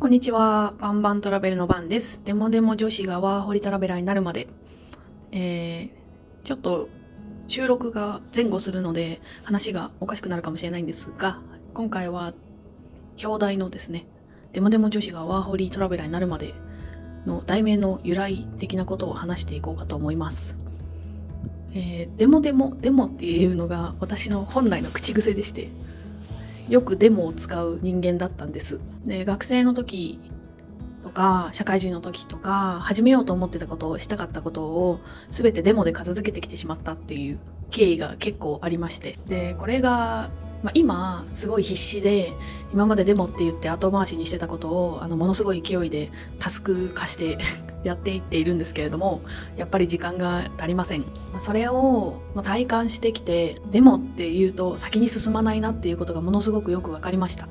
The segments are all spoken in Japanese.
こんにちは。バンバントラベルの番です。デモデモ女子がワーホリトラベラーになるまで。えー、ちょっと収録が前後するので話がおかしくなるかもしれないんですが、今回は表題のですね、デモデモ女子がワーホリトラベラーになるまでの題名の由来的なことを話していこうかと思います。えー、デモデモ、デモっていうのが私の本来の口癖でして、よくデモを使う人間だったんです。で、学生の時とか、社会人の時とか、始めようと思ってたことをしたかったことを、全てデモで片付けてきてしまったっていう経緯が結構ありまして。で、これが、まあ、今、すごい必死で、今までデモって言って後回しにしてたことを、あの、ものすごい勢いでタスク化して やっていっているんですけれども、やっぱり時間が足りません。それを体感してきて、デモって言うと先に進まないなっていうことがものすごくよくわかりました。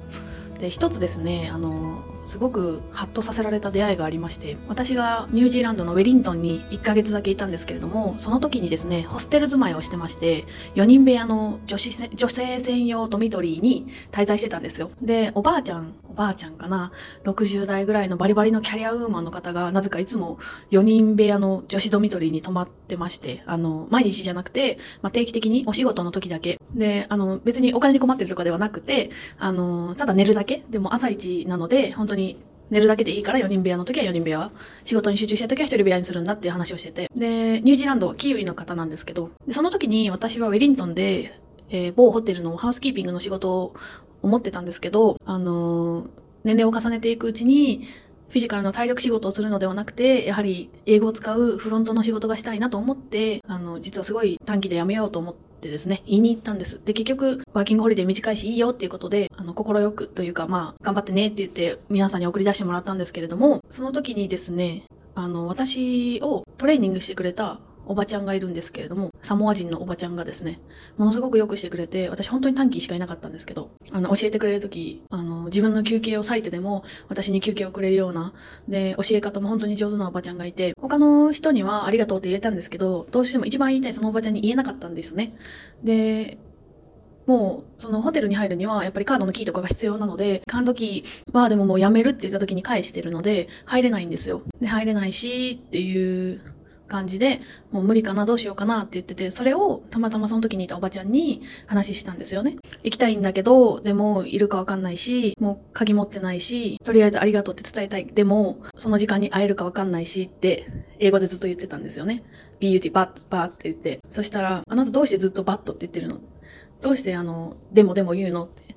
で、一つですね、あの、すごくハッとさせられた出会いがありまして、私がニュージーランドのウェリントンに1ヶ月だけいたんですけれども、その時にですね、ホステル住まいをしてまして、4人部屋の女子女性専用ドミトリーに滞在してたんですよ。で、おばあちゃん、おばあちゃんかな、60代ぐらいのバリバリのキャリアウーマンの方が、なぜかいつも4人部屋の女子ドミトリーに泊まってまして、あの、毎日じゃなくて、まあ、定期的にお仕事の時だけ。で、あの、別にお金に困ってるとかではなくて、あの、ただ寝るだけ。でも朝一なので、本当にに寝るだけでいいから4人部屋の時は4人部屋。仕事に集中した時は1人部屋にするんだっていう話をしてて。で、ニュージーランド、キーウィの方なんですけど、でその時に私はウェリントンで、えー某ホテルのハウスキーピングの仕事を思ってたんですけど、あのー年齢を重ねていくうちに、フィジカルの体力仕事をするのではなくて、やはり英語を使うフロントの仕事がしたいなと思って、あの、実はすごい短期で辞めようと思ってってですね、言いに行ったんです。で、結局、ワーキングホリデー短いしいいよっていうことで、あの、心よくというか、まあ、頑張ってねって言って皆さんに送り出してもらったんですけれども、その時にですね、あの、私をトレーニングしてくれたおばちゃんがいるんですけれども、サモア人のおばちゃんがですね、ものすごくよくしてくれて、私本当に短期しかいなかったんですけど、あの、教えてくれるとき、あの、自分の休憩を割いてでも、私に休憩をくれるような、で、教え方も本当に上手なおばちゃんがいて、他の人にはありがとうって言えたんですけど、どうしても一番言いたいそのおばちゃんに言えなかったんですね。で、もう、そのホテルに入るには、やっぱりカードのキーとかが必要なので、カードキーはでももう辞めるって言った時に返してるので、入れないんですよ。で、入れないし、っていう感じで、もう無理かな、どうしようかなって言ってて、それをたまたまその時にいたおばちゃんに話したんですよね。行きたいんだけど、でもいるかわかんないし、もう鍵持ってないし、とりあえずありがとうって伝えたい。でも、その時間に会えるかわかんないしって、英語でずっと言ってたんですよね。BUT、バット、バッって言って。そしたら、あなたどうしてずっとバットって言ってるの？どうしてあの、でもでも言うの？って。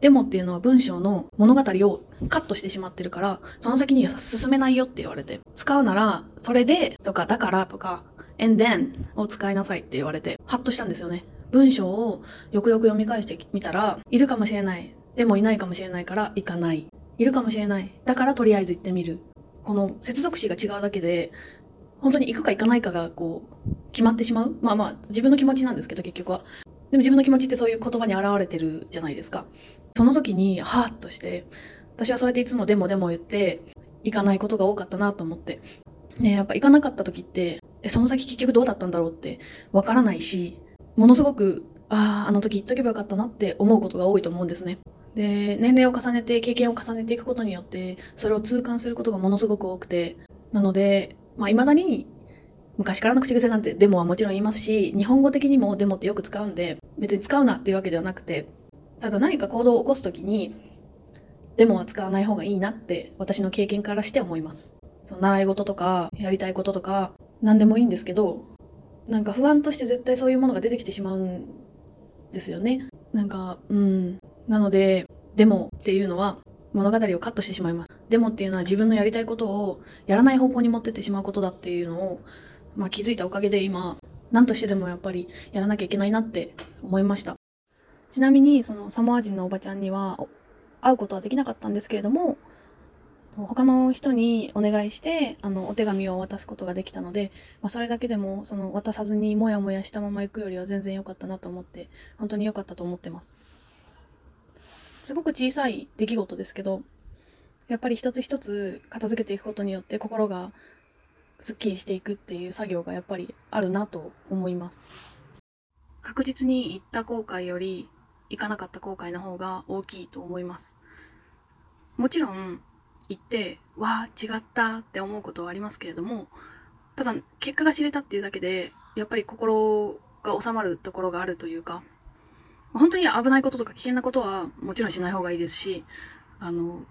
でもっていうのは文章の物語をカットしてしまってるから、その先には進めないよって言われて。使うなら、それで、とか、だからとか、and then を使いなさいって言われて、ハッとしたんですよね。文章をよくよく読み返してみたら、いるかもしれない。でもいないかもしれないから行かない。いるかもしれない。だからとりあえず行ってみる。この接続詞が違うだけで、本当に行くか行かないかがこう、決まってしまう。まあまあ、自分の気持ちなんですけど、結局は。でも自分の気持ちってそういう言葉に現れてるじゃないですか。その時に、はーっとして、私はそうやっていつもでもでも言って、行かないことが多かったなと思って。ねやっぱ行かなかった時って、え、その先結局どうだったんだろうってわからないし、ものすごく、ああ、あの時言っとけばよかったなって思うことが多いと思うんですね。で、年齢を重ねて、経験を重ねていくことによって、それを痛感することがものすごく多くて、なので、まあ、未だに昔からの口癖なんてデモはもちろん言いますし、日本語的にもデモってよく使うんで、別に使うなっていうわけではなくて、ただ何か行動を起こすときに、デモは使わない方がいいなって私の経験からして思います。その習い事とか、やりたいこととか、何でもいいんですけど、なんか不安として絶対そういうものが出てきてしまうんですよね。なんか、うん。なので、デモっていうのは物語をカットしてしまいます。デモっていうのは自分のやりたいことをやらない方向に持ってってしまうことだっていうのを、まあ気づいたおかげで今、何としてでもやっぱりやらなきゃいけないなって思いました。ちなみに、そのサモア人のおばちゃんには会うことはできなかったんですけれども、他の人にお願いして、あの、お手紙を渡すことができたので、まあ、それだけでも、その、渡さずにもやもやしたまま行くよりは全然良かったなと思って、本当に良かったと思ってます。すごく小さい出来事ですけど、やっぱり一つ一つ片付けていくことによって心がスッキリしていくっていう作業がやっぱりあるなと思います。確実に行った後悔より行かなかった後悔の方が大きいと思います。もちろん、行って、わあ、違ったって思うことはありますけれども、ただ、結果が知れたっていうだけで、やっぱり心が収まるところがあるというか、本当に危ないこととか危険なことはもちろんしない方がいいですし、あの、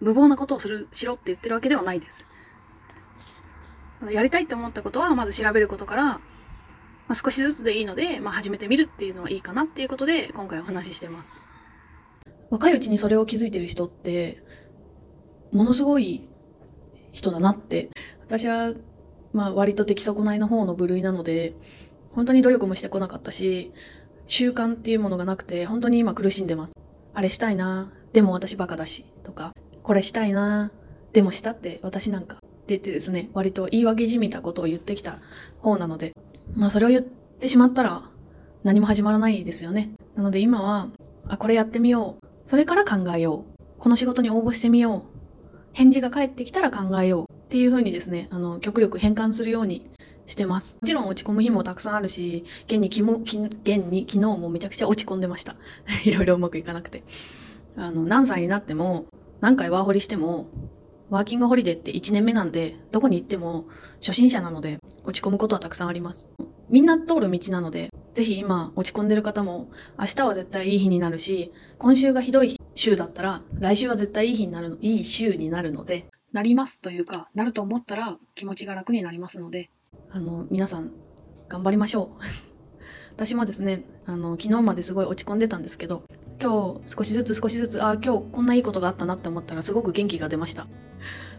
無謀なことをする、しろって言ってるわけではないです。やりたいって思ったことは、まず調べることから、まあ、少しずつでいいので、まあ、始めてみるっていうのはいいかなっていうことで、今回お話ししてます。若いうちにそれを気づいてる人って、ものすごい人だなって。私は、まあ、割と出来損ないの方の部類なので、本当に努力もしてこなかったし、習慣っていうものがなくて、本当に今苦しんでます。あれしたいな、でも私バカだし、とか、これしたいな、でもしたって私なんか、って言ってですね、割と言い訳じみたことを言ってきた方なので、まあそれを言ってしまったら何も始まらないですよね。なので今は、あ、これやってみよう。それから考えよう。この仕事に応募してみよう。返事が返ってきたら考えよう。っていう風にですね、あの、極力変換するようにしてます。もちろん落ち込む日もたくさんあるし、現にきも、き現に昨日もめちゃくちゃ落ち込んでました。いろいろうまくいかなくて。あの、何歳になっても、何回ワーホリしても、ワーキングホリデーって1年目なんで、どこに行っても初心者なので、落ち込むことはたくさんあります。みんな通る道なので、ぜひ今落ち込んでる方も、明日は絶対いい日になるし、今週がひどい週だったら、来週は絶対いい日になるの、いい週になるので、なりますというか、なると思ったら気持ちが楽になりますので、あの、皆さん、頑張りましょう。私もですね、あの、昨日まですごい落ち込んでたんですけど、今日少しずつ少しずつ、あ、今日こんないいことがあったなって思ったらすごく元気が出ました。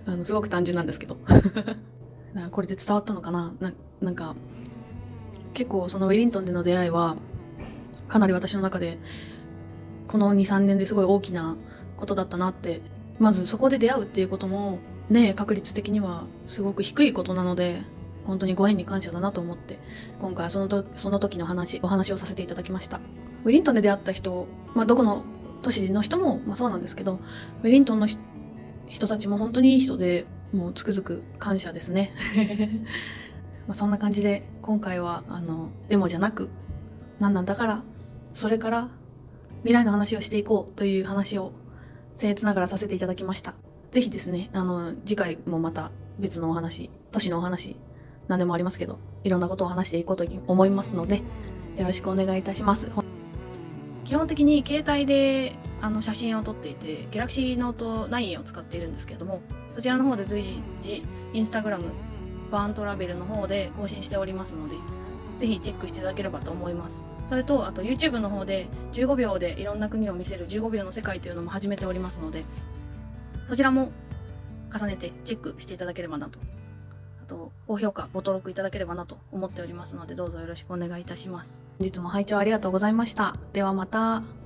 あの、すごく単純なんですけど。これで伝わったのかな？ななんか、結構そのウェリントンでの出会いは、かなり私の中で、この2、3年ですごい大きなことだったなって。まずそこで出会うっていうことも、ね、確率的にはすごく低いことなので、本当にご縁に感謝だなと思って、今回はそのとその時の話、お話をさせていただきました。ウェリントンで出会った人、まあどこの都市の人も、まあそうなんですけど、ウェリントンの人人たちも本当にいい人で、もうつくづく感謝ですね。まそんな感じで、今回は、あの、デモじゃなく、何なんだから、それから、未来の話をしていこうという話を、僭越ながらさせていただきました。ぜひですね、あの、次回もまた別のお話、都市のお話、何でもありますけど、いろんなことを話していこうと思いますので、よろしくお願いいたします。基本的に携帯であの写真を撮っていて、Galaxy Note 9を使っているんですけれども、そちらの方で随時、インスタグラム、バーントラベルの方で更新しておりますので、ぜひチェックしていただければと思います。それと、あと YouTube の方で15秒でいろんな国を見せる15秒の世界というのも始めておりますので、そちらも重ねてチェックしていただければなと。と、高評価、ご登録いただければなと思っておりますので、どうぞよろしくお願いいたします。本日も拝聴ありがとうございました。ではまた。